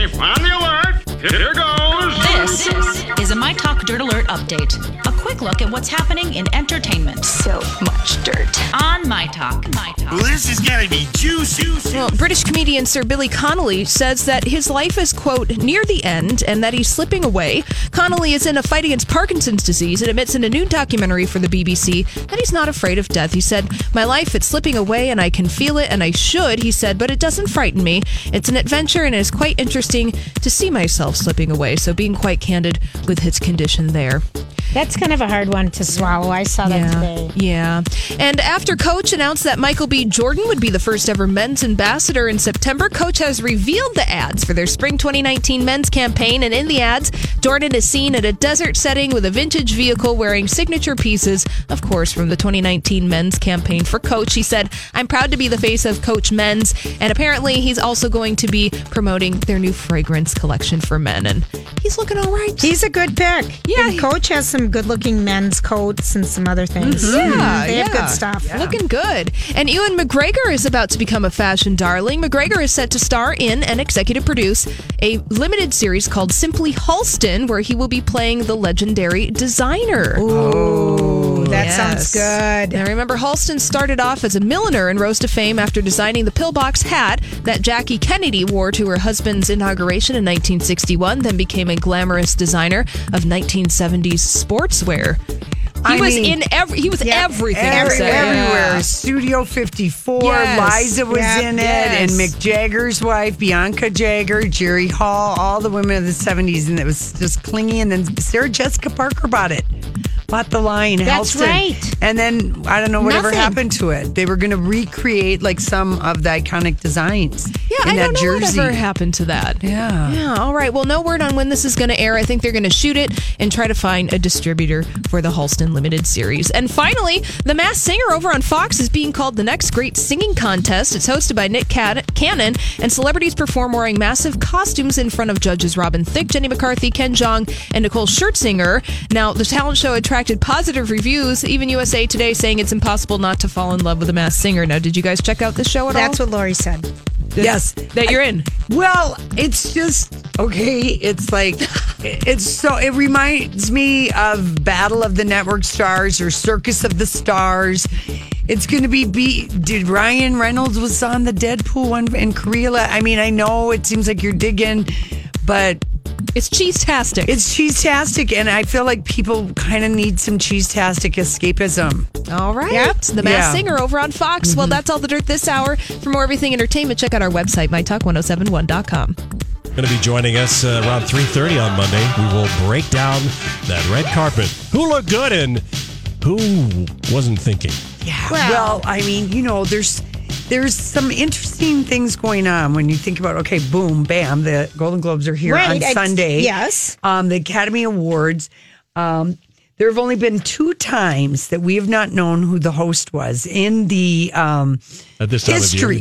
On the alert. Here goes. This is a My Talk Dirt Alert update. A quick look at what's happening in entertainment So much dirt. on My Talk. My Talk. Well, This is gonna be juicy. Well, British comedian Sir Billy Connolly says that his life is, quote, near the end and that he's slipping away. Connolly is in a fight against Parkinson's disease and admits in a new documentary for the BBC that he's not afraid of death. He said, My life, it's slipping away and I can feel it and I should, he said, but it doesn't frighten me. It's an adventure and it's quite interesting to see myself slipping away. So being quite candid with his condition there. That's kind of a hard one to swallow. I saw that Yeah. today. Yeah. And after Coach announced that Michael B. Jordan would be the first ever men's ambassador in September, Coach has revealed the ads for their spring 2019 men's campaign. And in the ads, Jordan is seen at a desert setting with a vintage vehicle wearing signature pieces, of course, from the 2019 men's campaign for Coach. He said, I'm proud to be the face of Coach Men's. And apparently, he's also going to be promoting their new fragrance collection for men. And he's looking all right. He's a good pick. Yeah, he- Coach has some good looking men's coats and some other things. Mm-hmm. Yeah, They have good stuff. Looking good. And Ewan McGregor is about to become a fashion darling. McGregor is set to star in and executive produce a limited series called Simply Halston, where he will be playing the legendary designer. Ooh, that Yes. sounds good. Now, remember, Halston started off as a milliner and rose to fame after designing the pillbox hat that Jackie Kennedy wore to her husband's inauguration in 1961, then became a glamorous designer of 1970s sportswear. He I was mean- in every. He was everything. Every- everywhere. Yeah. Studio 54. Yes. Liza was in it. Yes. And Mick Jagger's wife, Bianca Jagger, Jerry Hall, all the women of the 70s. And it was just clingy. And then Sarah Jessica Parker bought it. Bought the line. That's right. And then I don't know whatever Nothing. happened to it. They were going to recreate like some of the iconic designs. Yeah, in I that don't know jersey. whatever happened to that. Yeah. Yeah, all right. Well, no word on when this is going to air. I think they're going to shoot it and try to find a distributor for the Halston Limited series. And finally, The Masked Singer over on Fox is being called the next great singing contest. It's hosted by Nick Can- Cannon, and celebrities perform wearing massive costumes in front of judges Robin Thicke, Jenny McCarthy, Ken Jeong, and Nicole Scherzinger. Now, the talent show attracted positive reviews, even USA Today saying it's impossible not to fall in love with The Masked Singer. Now, did you guys check out this show at That's all? That's what Lori said. Yes. that you're in. Well, it's just okay. It's like it's so. It reminds me of Battle of the Network Stars or Circus of the Stars. It's going to be be. Did Ryan Reynolds was on the Deadpool one in Korea? I mean, I know it seems like you're digging, but It's cheese-tastic. it's cheese-tastic, and I feel like people kind of need some cheese-tastic escapism. All right. Yep. The Masked Yeah. Mm-hmm. Singer over on Fox. Well, that's all the dirt this hour. For more everything entertainment, check out our website, mytalk1071.com. Going to be joining us uh, around 3.30 on Monday. We will break down that red carpet. Who looked good and who wasn't thinking? Yeah. Well, I mean, you know, there's there's some interesting things going on when you think about okay, boom, bam, the Golden Globes are here Right, on it's- Sunday. yes. Um, the Academy Awards. Um, there have only been two times that we have not known who the host was in the um, At this time of year, history. mean?